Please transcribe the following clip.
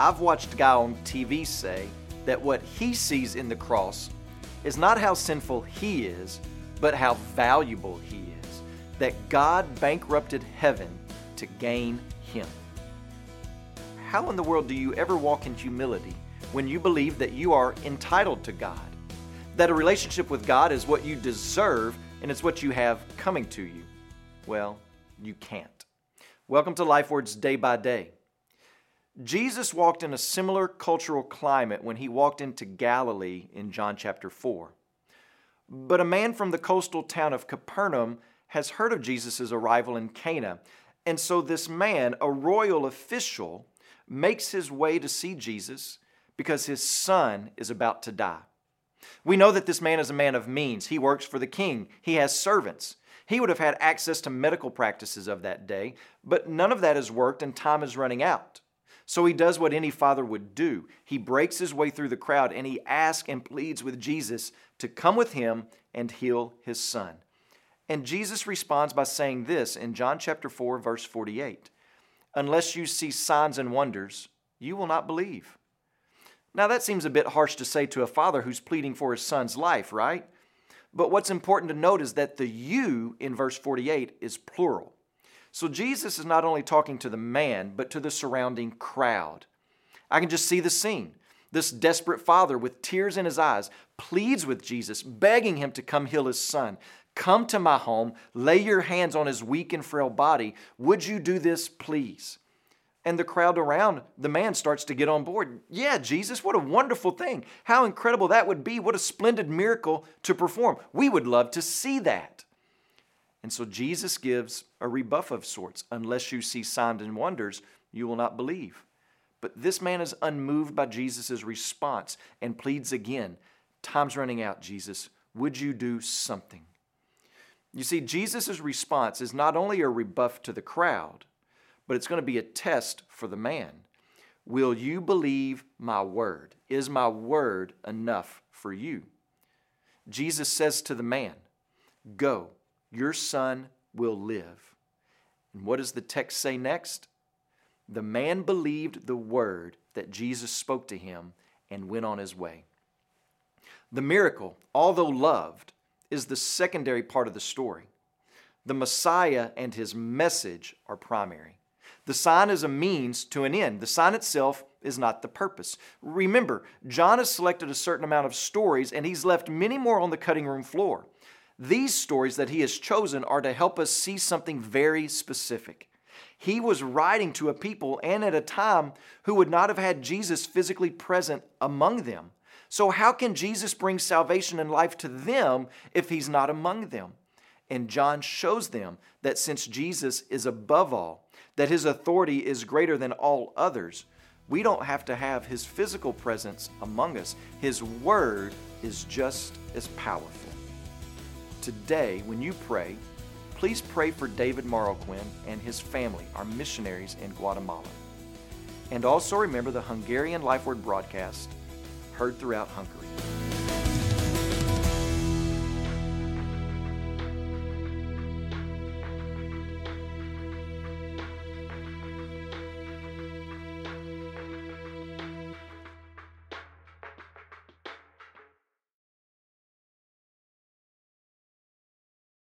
I've watched a guy on TV say that what he sees in the cross is not how sinful he is, but how valuable he is. That God bankrupted heaven to gain him. How in the world do you ever walk in humility when you believe that you are entitled to God? That a relationship with God is what you deserve and it's what you have coming to you? Well, you can't. Welcome to Life Words Day by Day. Jesus walked in a similar cultural climate when he walked into Galilee in John chapter 4. But a man from the coastal town of Capernaum has heard of Jesus' arrival in Cana. And so this man, a royal official, makes his way to see Jesus because his son is about to die. We know that this man is a man of means. He works for the king, he has servants. He would have had access to medical practices of that day, but none of that has worked and time is running out. So he does what any father would do. He breaks his way through the crowd and he asks and pleads with Jesus to come with him and heal his son. And Jesus responds by saying this in John chapter 4 verse 48. Unless you see signs and wonders, you will not believe. Now that seems a bit harsh to say to a father who's pleading for his son's life, right? But what's important to note is that the you in verse 48 is plural. So Jesus is not only talking to the man, but to the surrounding crowd. I can just see the scene. This desperate father, with tears in his eyes, pleads with Jesus, begging him to come heal his son. Come to my home, lay your hands on his weak and frail body. Would you do this, please? And the crowd around the man starts to get on board. Yeah, Jesus, what a wonderful thing. How incredible that would be. What a splendid miracle to perform. We would love to see that. And so Jesus gives a rebuff of sorts. Unless you see signs and wonders, you will not believe. But this man is unmoved by Jesus' response and pleads again Time's running out, Jesus. Would you do something? You see, Jesus' response is not only a rebuff to the crowd, but it's going to be a test for the man. Will you believe my word? Is my word enough for you? Jesus says to the man, Go your son will live. And what does the text say next? The man believed the word that Jesus spoke to him and went on his way. The miracle, although loved, is the secondary part of the story. The Messiah and his message are primary. The sign is a means to an end. The sign itself is not the purpose. Remember, John has selected a certain amount of stories and he's left many more on the cutting room floor. These stories that he has chosen are to help us see something very specific. He was writing to a people and at a time who would not have had Jesus physically present among them. So, how can Jesus bring salvation and life to them if he's not among them? And John shows them that since Jesus is above all, that his authority is greater than all others, we don't have to have his physical presence among us. His word is just as powerful today, when you pray, please pray for David Marroquin and his family, our missionaries in Guatemala. And also remember the Hungarian Life Word broadcast heard throughout Hungary.